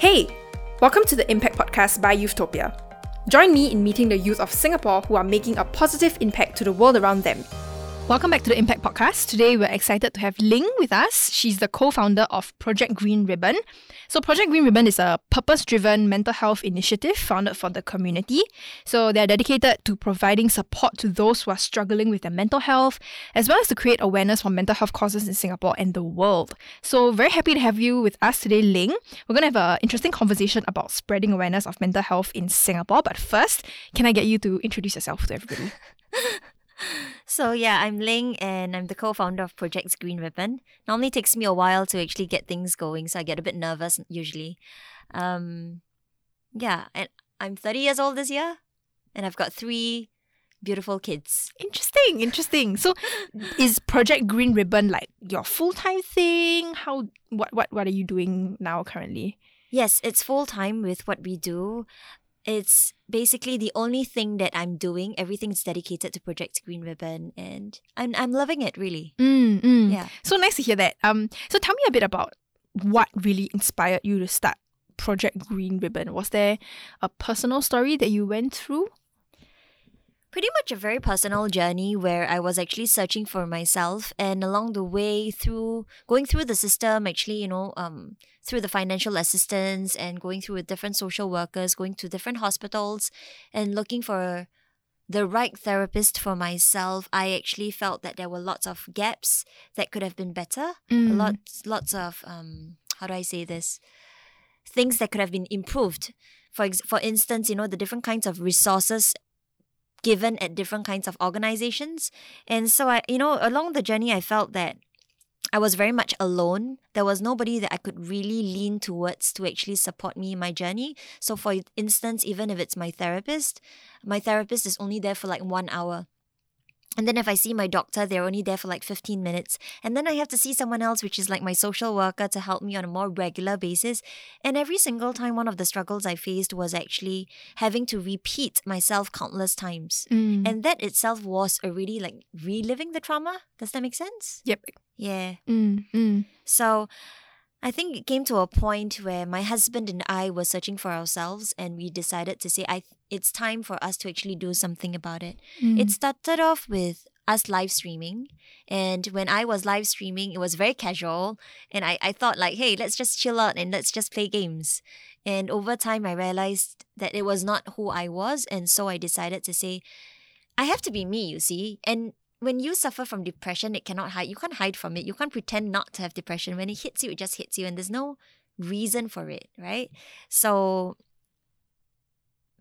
Hey, welcome to the Impact Podcast by Youthtopia. Join me in meeting the youth of Singapore who are making a positive impact to the world around them. Welcome back to the Impact Podcast. Today we're excited to have Ling with us. She's the co-founder of Project Green Ribbon. So Project Green Ribbon is a purpose-driven mental health initiative founded for the community. So they're dedicated to providing support to those who are struggling with their mental health, as well as to create awareness for mental health causes in Singapore and the world. So very happy to have you with us today, Ling. We're going to have an interesting conversation about spreading awareness of mental health in Singapore. But first, can I get you to introduce yourself to everybody? So yeah, I'm Ling and I'm the co-founder of Projects Green Ribbon. Normally takes me a while to actually get things going, so I get a bit nervous usually. Um, yeah, and I'm 30 years old this year, and I've got three beautiful kids. Interesting, interesting. So, is Project Green Ribbon like your full time thing? How what what what are you doing now currently? Yes, it's full time with what we do. It's basically the only thing that I'm doing. Everything's dedicated to Project Green Ribbon, and I'm I'm loving it really. Mm, mm. Yeah. So nice to hear that. Um, so tell me a bit about what really inspired you to start Project Green Ribbon. Was there a personal story that you went through? Pretty much a very personal journey where I was actually searching for myself and along the way through going through the system actually you know um through the financial assistance and going through with different social workers going to different hospitals and looking for the right therapist for myself I actually felt that there were lots of gaps that could have been better. Mm. lots lots of um how do I say this? Things that could have been improved. For ex- for instance you know the different kinds of resources given at different kinds of organizations. And so i you know along the journey i felt that i was very much alone. There was nobody that i could really lean towards to actually support me in my journey. So for instance even if it's my therapist my therapist is only there for like one hour and then if I see my doctor, they're only there for like 15 minutes. And then I have to see someone else, which is like my social worker, to help me on a more regular basis. And every single time, one of the struggles I faced was actually having to repeat myself countless times. Mm. And that itself was already like reliving the trauma. Does that make sense? yep. Yeah. Mm, mm. So I think it came to a point where my husband and I were searching for ourselves and we decided to say I it's time for us to actually do something about it. Mm. It started off with us live streaming. And when I was live streaming, it was very casual. And I, I thought, like, hey, let's just chill out and let's just play games. And over time, I realized that it was not who I was. And so I decided to say, I have to be me, you see. And when you suffer from depression, it cannot hide. You can't hide from it. You can't pretend not to have depression. When it hits you, it just hits you. And there's no reason for it, right? So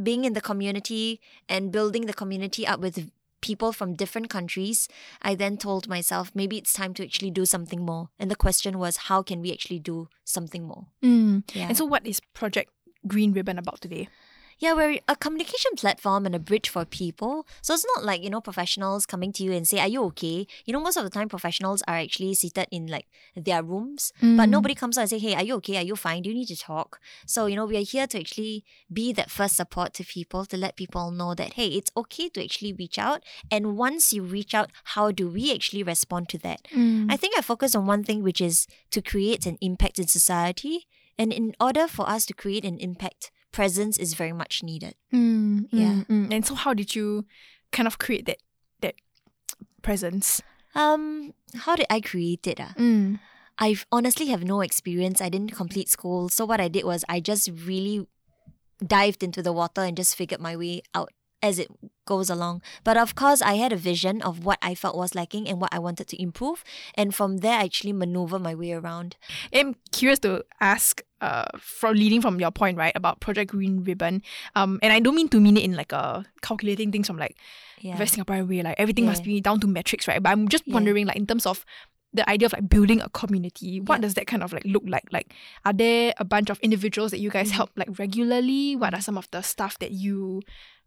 being in the community and building the community up with people from different countries, I then told myself maybe it's time to actually do something more. And the question was, how can we actually do something more? Mm. Yeah. And so, what is Project Green Ribbon about today? Yeah, we're a communication platform and a bridge for people. So it's not like, you know, professionals coming to you and say, Are you okay? You know, most of the time professionals are actually seated in like their rooms. But Mm. nobody comes out and say, Hey, are you okay? Are you fine? Do you need to talk? So, you know, we are here to actually be that first support to people to let people know that, hey, it's okay to actually reach out. And once you reach out, how do we actually respond to that? Mm. I think I focus on one thing, which is to create an impact in society. And in order for us to create an impact, presence is very much needed. Mm, Yeah. mm, mm. And so, how did you kind of create that that presence? Um, how did I create it? Ah? Mm. I honestly have no experience. I didn't complete school. So what I did was I just really dived into the water and just figured my way out as it goes along. But of course, I had a vision of what I felt was lacking and what I wanted to improve. And from there, I actually maneuver my way around. I'm curious to ask, uh, from leading from your point, right, about Project Green Ribbon. Um, and I don't mean to mean it in like a calculating things from like Yeah. very Singaporean way, like everything must be down to metrics, right? But I'm just Yeah. wondering, like in terms of the idea of like building a community, what Yeah. does that kind of like look like? Like, are there a bunch of individuals that you guys Mhm. help like regularly? What are some of the stuff that you,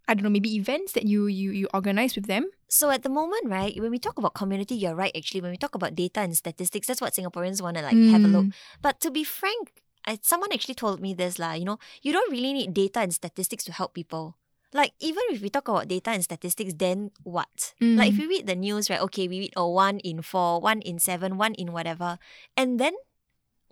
I don't know, maybe events that you you you organize with them? So at the moment, right, when we talk about community, you're right. Actually, when we talk about data and statistics, that's what Singaporeans want to like have a look. Mm. But to be frank, I, someone actually told me this lah. You know, you don't really need data and statistics to help people. Like even if we talk about data and statistics, then what? Like if Mm. you read the news, right? Okay, we read oh one in four, one in seven, one in whatever, and then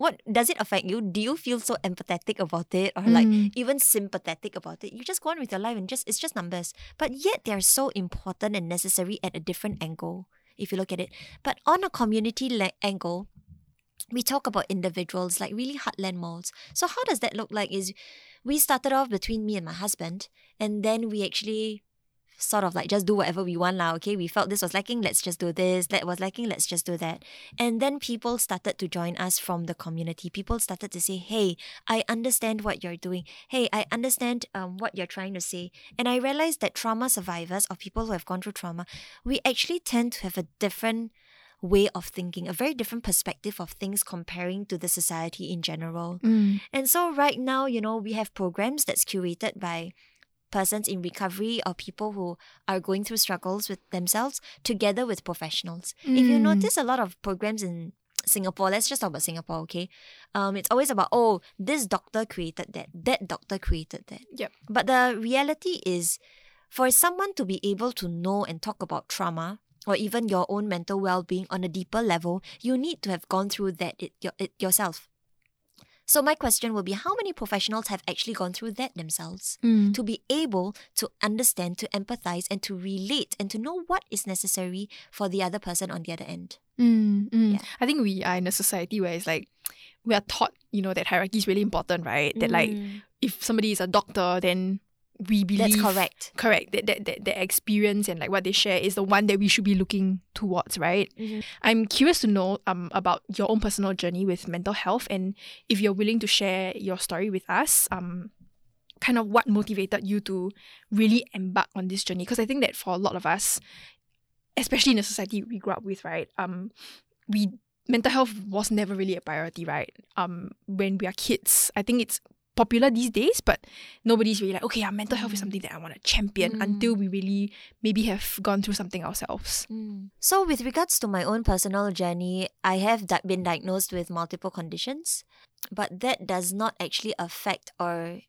what does it affect you? Do you feel so empathetic about it or like Mm. even sympathetic about it? You just go on with your life and just it's just numbers. But yet they are so important and necessary at a different angle if you look at it. But on a community le- angle, we talk about individuals like really heartland malls. So how does that look like? Is we started off between me and my husband, and then we actually sort of like just do whatever we want now. Okay, we felt this was lacking, let's just do this. That was lacking, let's just do that. And then people started to join us from the community. People started to say, "Hey, I understand what you're doing. Hey, I understand um, what you're trying to say." And I realized that trauma survivors or people who have gone through trauma, we actually tend to have a different way of thinking, a very different perspective of things comparing to the society in general. Mm. And so right now, you know, we have programs that's curated by persons in recovery or people who are going through struggles with themselves together with professionals. If you Mm. notice a lot of programs in Singapore, let's just talk about Singapore, okay? Um, it's always about, oh, this doctor created that, that doctor created that. Yep. But the reality is, for someone to be able to know and talk about trauma or even your own mental well-being on a deeper level, you need to have gone through that it, your, it yourself. So my question will be how many professionals have actually gone through that themselves Mm. to be able to understand, to empathize and to relate and to know what is necessary for the other person on the other end. Mm, mm. Yeah. I think we are in a society where it's like we are taught, you know, that hierarchy is really important, right? That like Mm, if somebody is a doctor, then we believe that's correct. Correct. That, that that that experience and like what they share is the one that we should be looking towards, right? Mhm. I'm curious to know um about your own personal journey with mental health and if you're willing to share your story with us. Um kind of what motivated you to really embark on this journey because i think that for a lot of us especially in the society we grew up with right um we mental health was never really a priority right um when we are kids i think it's popular these days but nobody's really like okay yeah mental health is Mm. something that i want to champion Mm. until we really maybe have gone through something ourselves Mm. So, with regards to my own personal journey, I have di- been diagnosed with multiple conditions, but that does not actually affect or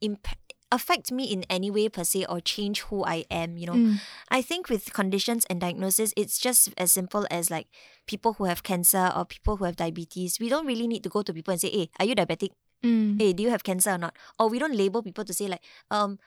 imp- affect me in any way per se or change who I am. You know, Mm. I think with conditions and diagnosis, it's just as simple as like people who have cancer or people who have diabetes. We don't really need to go to people and say, "Hey, are you diabetic? Mm. Hey, do you have cancer or not?" Or we don't label people to say like, um,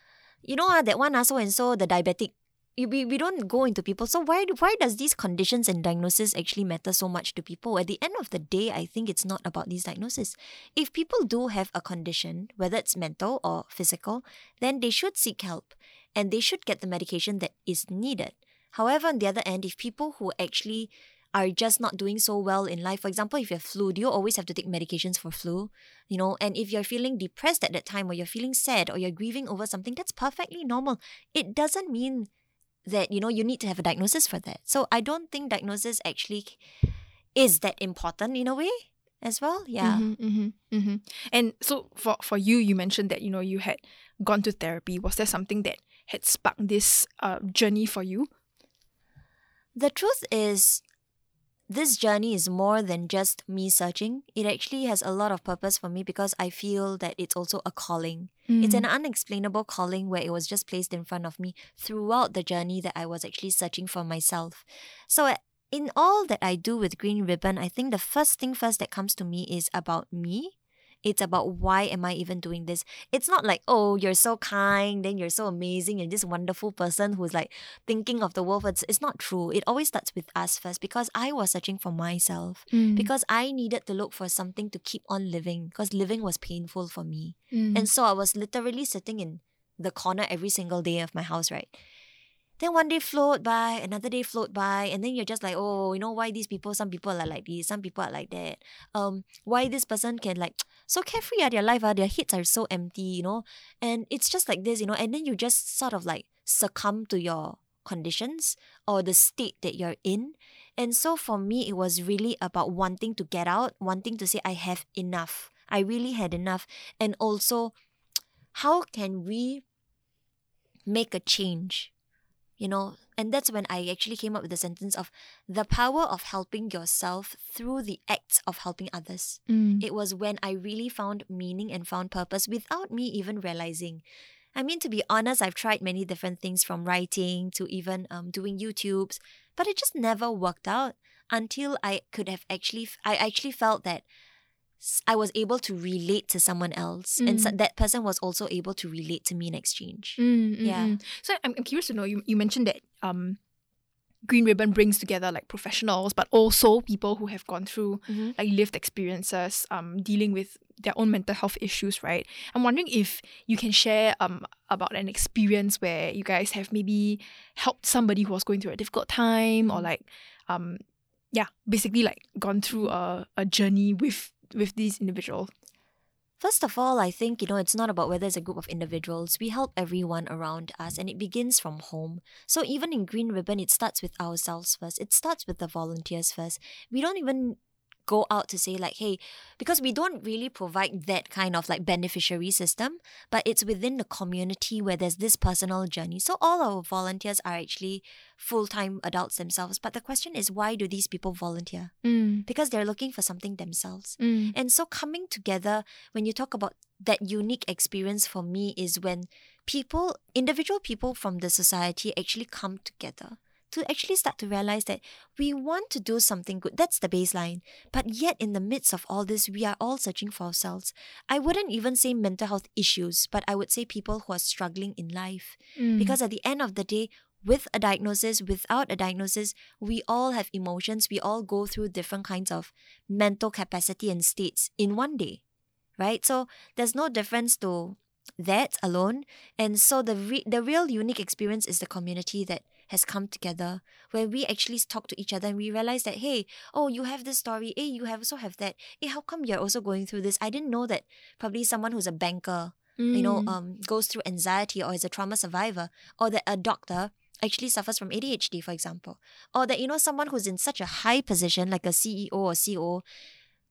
you know, ah, that one ah, so and so the diabetic. We, we don't go into people. So why why does these conditions and diagnosis actually matter so much to people? At the end of the day, I think it's not about these diagnoses. If people do have a condition, whether it's mental or physical, then they should seek help and they should get the medication that is needed. However, on the other end, if people who actually are just not doing so well in life, for example, if you have flu, do you always have to take medications for flu? You know, and if you're feeling depressed at that time or you're feeling sad or you're grieving over something, that's perfectly normal. It doesn't mean that, you know, you need to have a diagnosis for that. So I don't think diagnosis actually is that important in a way as well. Yeah. Mhm, mhm, mhm. And so for for you, you mentioned that you know you had gone to therapy. Was there something that had sparked this uh, journey for you? The truth is, this journey is more than just me searching. It actually has a lot of purpose for me because I feel that it's also a calling. It's an unexplainable calling where it was just placed in front of me throughout the journey that I was actually searching for myself. So, uh, in all that I do with Green Ribbon, I think the first thing first that comes to me is about me. It's about why am I even doing this? It's not like, oh, you're so kind, then you're so amazing, you're this wonderful person who's like thinking of the world. It's, it's not true. It always starts with us first because I was searching for myself. Mm. Because I needed to look for something to keep on living because living was painful for me. Mm. And so I was literally sitting in the corner every single day of my house, right? Then one day float by, another day float by, and then you're just like, oh, you know why these people? Some people are like this, some people are like that. Um, why this person can like so carefree at their life, ah, their heads are so empty, you know, and it's just like this, you know, and then you just sort of like succumb to your conditions or the state that you're in. And so for me, it was really about wanting to get out, wanting to say, I have enough. I really had enough. And also, how can we make a change? You know, and that's when I actually came up with the sentence of the power of helping yourself through the acts of helping others. Mm. It was when I really found meaning and found purpose without me even realizing. I mean, to be honest, I've tried many different things from writing to even um, doing YouTubes, but it just never worked out until I could have actually, I actually felt that I was able to relate to someone else, and so that person was also able to relate to me in exchange. Mm, mm, Yeah. mm. So I'm, I'm curious to know. You, you mentioned that um, Green Ribbon brings together like professionals, but also people who have gone through Mhm. like lived experiences, um, dealing with their own mental health issues. Right. I'm wondering if you can share um about an experience where you guys have maybe helped somebody who was going through a difficult time, or like um, yeah, basically like gone through a, a journey with with these individuals. First of all, I think, you know, it's not about whether it's a group of individuals. We help everyone around us and it begins from home. So even in Green Ribbon, it starts with ourselves first. It starts with the volunteers first. We don't even go out to say like hey because we don't really provide that kind of like beneficiary system but it's within the community where there's this personal journey. So all our volunteers are actually full-time adults themselves. But the question is why do these people volunteer? Mm. because they're looking for something themselves. Mm. and so coming together, when you talk about that unique experience for me, is when people, individual people from the society actually come together to actually start to realize that we want to do something good. That's the baseline. But yet, in the midst of all this, we are all searching for ourselves. I wouldn't even say mental health issues, but I would say people who are struggling in life. Mm. Because at the end of the day, with a diagnosis, without a diagnosis, we all have emotions. We all go through different kinds of mental capacity and states in one day, right? So there's no difference to that alone. And so the re- the real unique experience is the community that has come together where we actually talk to each other and we realize that hey oh you have this story hey you have also have that hey how come you're also going through this i didn't know that probably someone who's a banker you know, Mm. um, goes through anxiety or is a trauma survivor, or that a doctor actually suffers from ADHD, for example, or that you know someone who's in such a high position like a CEO or CEO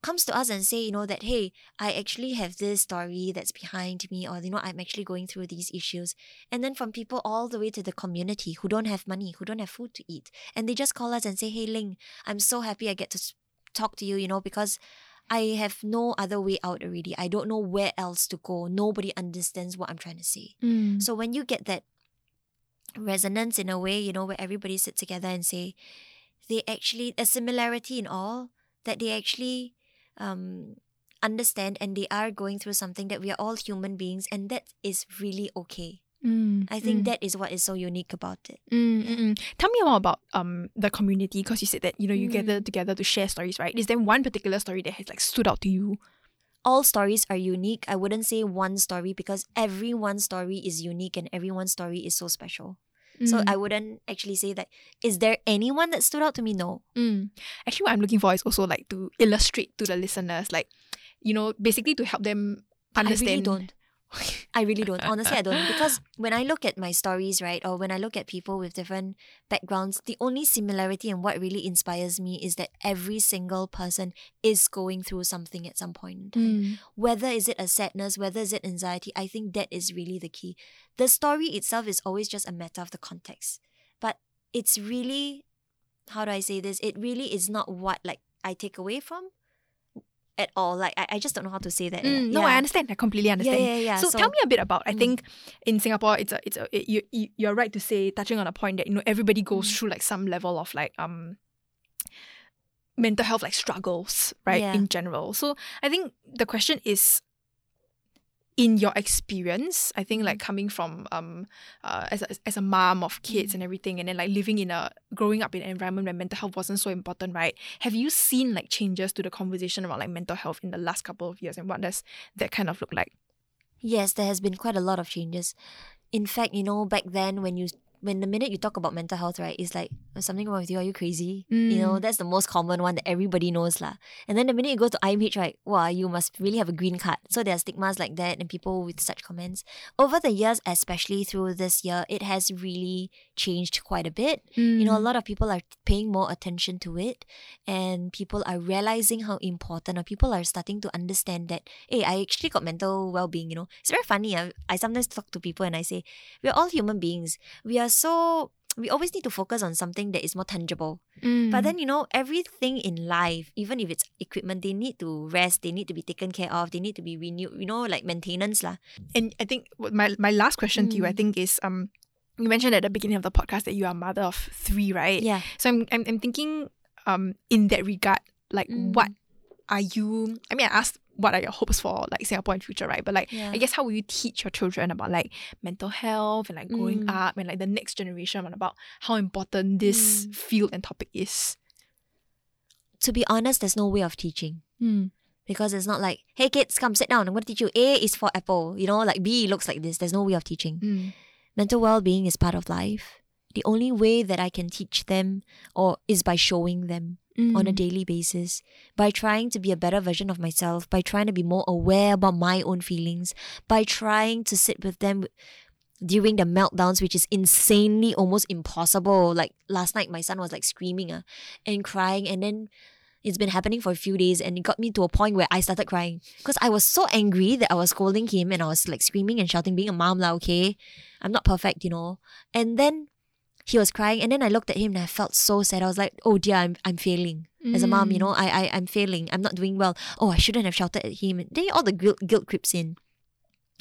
comes to us and say, you know, that hey, I actually have this story that's behind me, or you know, I'm actually going through these issues, and then from people all the way to the community who don't have money, who don't have food to eat, and they just call us and say, hey, Ling, I'm so happy I get to talk to you, you know, because I have no other way out already. I don't know where else to go. Nobody understands what I'm trying to say. Mm. So when you get that resonance in a way, you know, where everybody sit together and say they actually a similarity in all that they actually um understand and they are going through something that we are all human beings and that is really okay. Mm. I think Mm. that is what is so unique about it. Mm, mm, mm. Tell me more about um the community because you said that you know you Mm. gather together to share stories, right? Is there one particular story that has like stood out to you? all stories are unique. I wouldn't say one story because every one story is unique and every one story is so special. So Mm. I wouldn't actually say that. Is there anyone that stood out to me? No. Mm. Actually, what I'm looking for is also like to illustrate to the listeners, like you know, basically to help them understand. I really don't. I really don't. Honestly, I don't. Because when I look at my stories, right, or when I look at people with different backgrounds, the only similarity and what really inspires me is that every single person is going through something at some point in time. Mm. Whether is it a sadness, whether is it anxiety, I think that is really the key. The story itself is always just a matter of the context. But it's really how do I say this? It really is not what like I take away from at all. Like I, I just don't know how to say that. Mm, no, I understand. I completely understand. yeah, yeah. yeah. So, tell me a bit about. I Mm. think in Singapore, it's a it's a it, you, you you're right to say touching on a point that you know everybody goes Mm. through like some level of like um mental health like struggles right Yeah. in general. So I think the question is in your experience, I think Mm. like coming from um uh, as a, as a mom of kids Mm. and everything, and then like living in a growing up in an environment where mental health wasn't so important, right? Have you seen like changes to the conversation around like mental health in the last couple of years, and what does that kind of look like? Yes, there has been quite a lot of changes. In fact, you know, back then when you when the minute you talk about mental health, right, it's like something wrong with you. Are you crazy? You know, Mm. that's the most common one that everybody knows, lah. And then the minute you go to IMH, right, wow, you must really have a green card. So there are stigmas like that and people with such comments. Over the years, especially through this year, it has really changed quite a bit. You know, a Mm. lot of people are paying more attention to it and people are realizing how important or people are starting to understand that, hey, I actually got mental well being, you know. It's very funny. I, I sometimes talk to people and I say, we're all human beings. We are so we always need to focus on something that is more tangible. Mm. But then, you know, everything in life, even if it's equipment, they need to rest, they need to be taken care of, they need to be renewed, you know, like maintenance lah. and I think my my last question to you, I Mm. think, is um, you mentioned at the beginning of the podcast that you are a mother of three, right? Yeah. So I'm I'm, I'm thinking um in that regard, like Mm. what are you? I mean, I asked what are your hopes for like Singapore in future, right? But like Yeah. I guess how will you teach your children about like mental health and like growing Mm. up and like the next generation and about how important this Mm. field and topic is? To be honest, there's no way of teaching. Mm. Because it's not like, hey kids, come sit down. I'm going to teach you. A is for apple. You know, like B looks like this. There's no way of teaching. Mm. Mental well being is part of life. The only way that I can teach them or is by showing them on a Mm. daily basis, by trying to be a better version of myself, by trying to be more aware about my own feelings, by trying to sit with them during the meltdowns, which is insanely almost impossible. Like last night, my son was like screaming uh, and crying, and then it's been happening for a few days, and it got me to a point where I started crying because I was so angry that I was scolding him and I was like screaming and shouting, being a mom, lah, okay? I'm not perfect, you know. And then he was crying, and then I looked at him and I felt so sad. I was like, oh dear, I'm, I'm failing as a mom, you Mm. know, I, I I'm failing. I'm not doing well. Oh, I shouldn't have shouted at him. Then all the guilt guilt creeps in.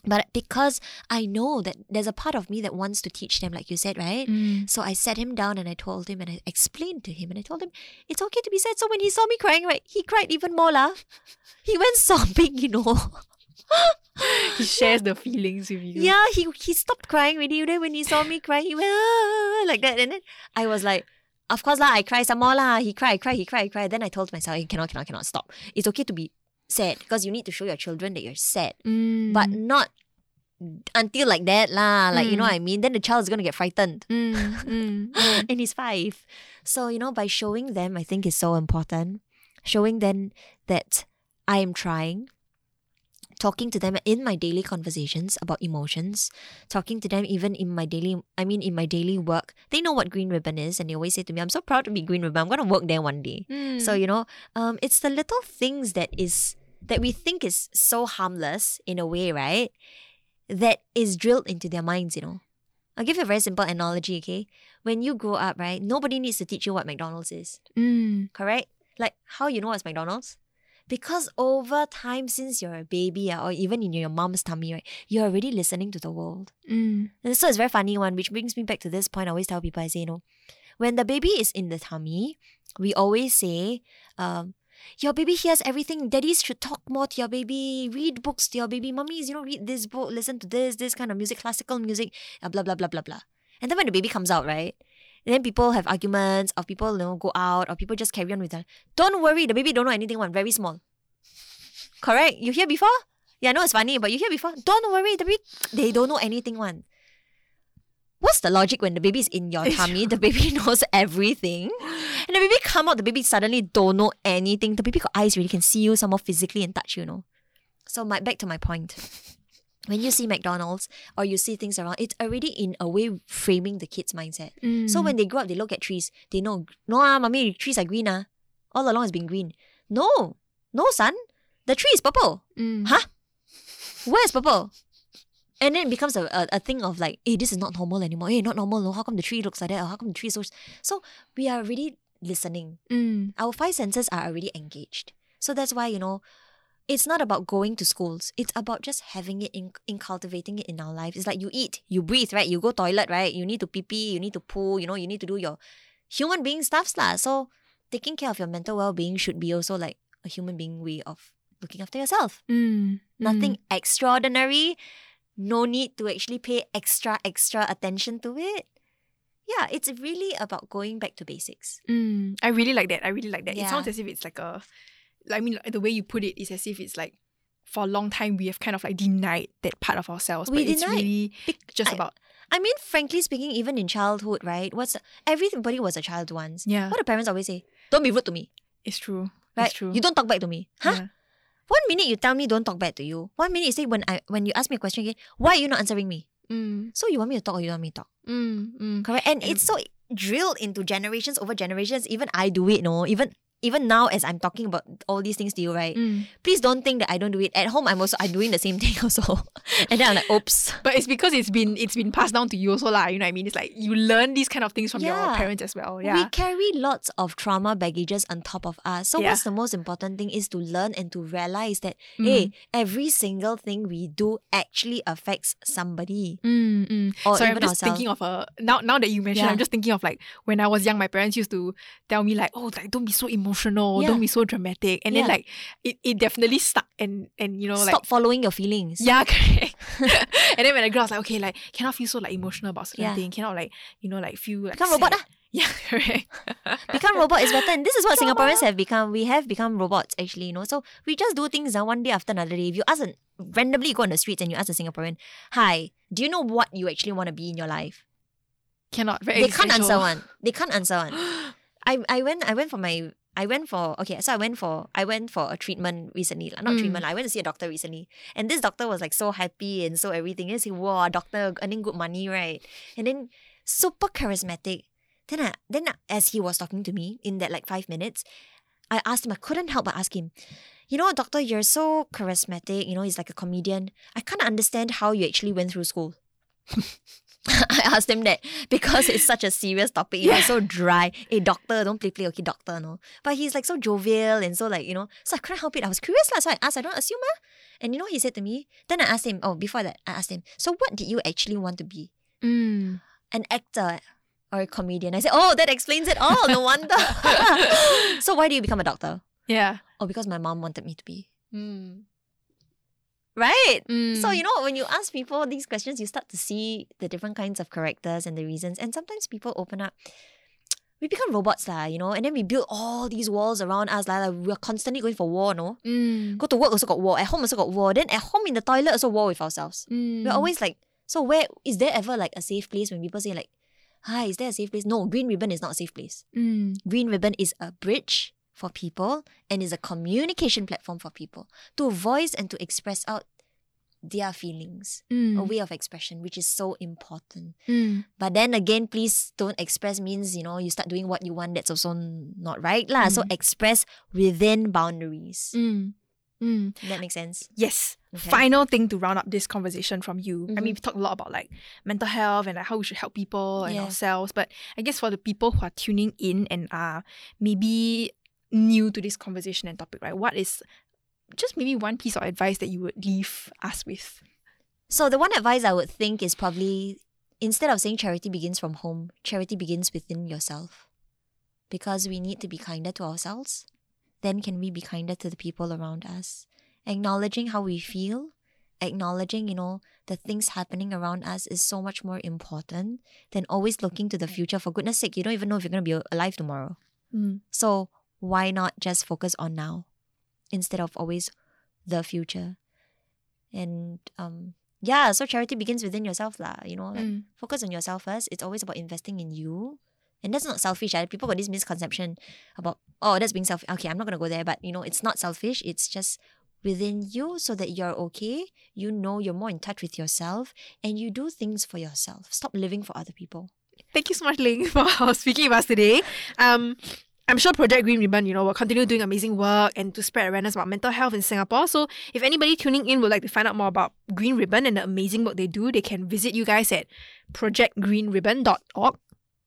But because I know that there's a part of me that wants to teach them, like you said, right? Mm. So I sat him down and I told him and I explained to him and I told him it's okay to be sad. So when he saw me crying, right, he cried even more lah. He went sobbing, you know. He shares the feelings with you. Yeah, he he stopped crying already. Then when he saw me crying, he went ah, like that. And then I was like, of course lah, I cry some more lah. He cried, cried, he cried, he cried. Then I told myself, you cannot, cannot, cannot stop. It's okay to be sad because you need to show your children that you're sad, Mm. but not until like that lah. Like you know Mm. what I mean. Then the child is gonna get frightened. Mm, mm, mm. and he's five. So, you know, by showing them, I think is so important. Showing them that I am trying, talking to them in my daily conversations about emotions, talking to them even in my daily, I mean, in my daily work. They know what green ribbon is, and they always say to me, I'm so proud to be green ribbon. I'm going to work there one day. So, you know, um, it's the little things that is, that we think is so harmless in a way, right? That is drilled into their minds, you know. I'll give you a very simple analogy, okay? When you grow up, right, nobody needs to teach you what McDonald's is, Mm. correct? Like, how you know what's McDonald's? Because over time, since you're a baby ah, or even in your mom's tummy, right, you're already listening to the world. Mm. And so it's a very funny one, which brings me back to this point. I always tell people, I say, you know, when the baby is in the tummy, we always say, um, your baby hears everything. Daddies should talk more to your baby. Read books to your baby. Mummies, you know, read this book, listen to this, this kind of music, classical music, uh, blah, blah, blah, blah, blah. And then when the baby comes out, right? then people have arguments, or people you know go out, or people just carry on with that. Don't worry, the baby don't know anything. One very small. Correct. You hear before? Yeah, no, it's funny, but you hear before. Don't worry, the baby they don't know anything. One. What's the logic when the baby is in your tummy? The baby knows everything, and the baby come out. The baby suddenly don't know anything. The baby got eyes, really can see you some somehow physically and touch you. you know. So my back to my point. When you see McDonald's or you see things around, it's already in a way framing the kid's mindset. Mm. So when they grow up, they look at trees. They know, no, ah, mommy, trees are green. Ah. All along it's been green. No, no, son. The tree is purple. Mm. Huh? Where's purple? And then it becomes a, a, a thing of like, hey, this is not normal anymore. Hey, not normal. No, how come the tree looks like that? Or how come the tree is so... So we are really listening. Mm. Our five senses are already engaged. So that's why, you know, it's not about going to schools. It's about just having it in, in cultivating it in our lives. It's like you eat, you breathe, right? You go toilet, right? You need to pee pee, you need to poo, you know, you need to do your human being stuffs lah. So taking care of your mental well being should be also like a human being way of looking after yourself. Mm. Nothing extraordinary. No need to actually pay extra, extra attention to it. Yeah, it's really about going back to basics. Mm, I really like that. I really like that. It sounds as if it's like a, I mean, the way you put it is as if it's like, for a long time we have kind of like denied that part of ourselves. We but it's really just I- about I mean, frankly speaking, even in childhood, right? What's everybody was a child once. yeah. What do parents always say? Don't be rude to me, It's true. right? It's true. You don't talk back to me, huh? Yeah. One minute you tell me don't talk back to you. One minute you say when I when you ask me a question again, why are you not answering me? Mm, So you want me to talk or you want me to talk? mm, mm. Correct. And, And- it's so drilled into generations over generations. Even I do it, no. Even even now as I'm talking about all these things to you, right? Mm. Please don't think that I don't do it. At home I'm also I'm doing the same thing also. and then I'm like, oops. But it's because it's been it's been passed down to you also lah. You know what I mean? It's like you learn these kind of things from your parents as well. Yeah. We carry lots of trauma baggages on top of us. So Yeah. what's the most important thing is to learn and to realize that Mm. hey, every single thing we do actually affects somebody. Mm, mm. Or Sorry, I'm just thinking of a now. Now that you mentioned, Yeah. I'm just thinking of like when I was young, my parents used to tell me like, "Oh, like don't be so emotional, Yeah. don't be so dramatic," and then like it, it definitely stuck and and you know Stop like following your feelings. yeah, correct. and then when I grew I was like, okay, like cannot feel so like emotional about certain Yeah. thing, cannot like you know like feel like Become robot ah. Yeah, correct. Become robot is better. And this is what. Singaporeans have become. We have become robots actually, you know. So we just do things uh, one day after another day. If you ask an, randomly you go on the streets and you ask a Singaporean, Hi, do you know what you actually want to be in your life? cannot. They can't answer one. They can't answer one. I, I went I went for my I went for okay, so I went for I went for a treatment recently. Not Mm. treatment. I went to see a doctor recently. And this doctor was like so happy and so everything. And say, wow, doctor earning good money, right? And then super charismatic. Then I, then I- as he was talking to me in that like five minutes, I asked him, I couldn't help but ask him, you know, doctor, you're so charismatic, you know, he's like a comedian. I can't understand how you actually went through school. I asked him that because it's such a serious topic, you know, Yeah. so dry. Hey, doctor, don't play play, okay, doctor, no. But he's like so jovial and so like, you know, so I couldn't help it. I was curious, lah. So I asked, I don't assume, ah. And you know what he said to me? Then I asked him, oh, before that, I asked him, so what did you actually want to be? Mm. An actor or a comedian? I said, oh, that explains it all. No wonder. so why do you become a doctor? Yeah. Oh, because my mom wanted me to be. Mm. Right? So, Mm. you know, when you ask people these questions, you start to see the different kinds of characters and the reasons. And sometimes people open up. We become robots, lah, you know, and then we build all these walls around us. lah. Like, we're constantly going for war, no? Mm. Go to work also got war. At home also got war. Then at home in the toilet also war with ourselves. Mm. We're always like, so where is there ever like a safe place when people say like, hi, is there a safe place? No, green ribbon is not a safe place. Mm. Green Ribbon is a bridge for people and is a communication platform for people to voice and to express out their feelings, Mm. a way of expression, which is so important. Mm. But then again, please don't express means, you know, you start doing what you want. That's also not right. lah. So Mm. express within boundaries. Mm. Mm. That makes sense. Yes. Okay. Final thing to round up this conversation from you. I Mhm. mean, we talked a lot about like mental health and like how we should help people and Yeah. ourselves. But I guess for the people who are tuning in and are maybe new to this conversation and topic, right? What is just maybe one piece of advice that you would leave us with? So the one advice I would think is probably instead of saying charity begins from home, charity begins within yourself. Because we need to be kinder to ourselves. Then can we be kinder to the people around us? Acknowledging how we feel, acknowledging, you know, the things happening around us is so much more important than always looking to the future. For goodness sake, you don't even know if you're going to be alive tomorrow. Mm. So why not just focus on now instead of always the future? And um yeah, so charity begins within yourself lah. You know, like Mm. focus on yourself first. It's always about investing in you. And that's not selfish. ah. People got this misconception about, oh, that's being selfish. Okay, I'm not gonna go there, but you know, it's not selfish. It's just within you so that you're okay. You know you're more in touch with yourself and you do things for yourself. Stop living for other people. Thank you so much, Ling, for speaking with us today. Um, I'm sure Project Green Ribbon, you know, will continue doing amazing work and to spread awareness about mental health in Singapore. So if anybody tuning in would like to find out more about Green Ribbon and the amazing work they do, they can visit you guys at projectgreenribbon.org.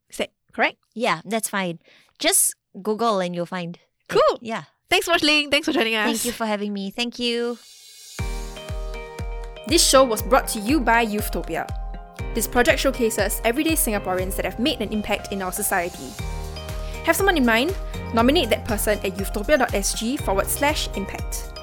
Is that correct? Yeah, that's fine. Just Google and you'll find. it. Cool. Yeah. Thanks for watching. Thanks for joining us. Thank you for having me. Thank you. This show was brought to you by Youthtopia. This project showcases everyday Singaporeans that have made an impact in our society. Have someone in mind? Nominate that person at youthtopia.sg forward slash impact.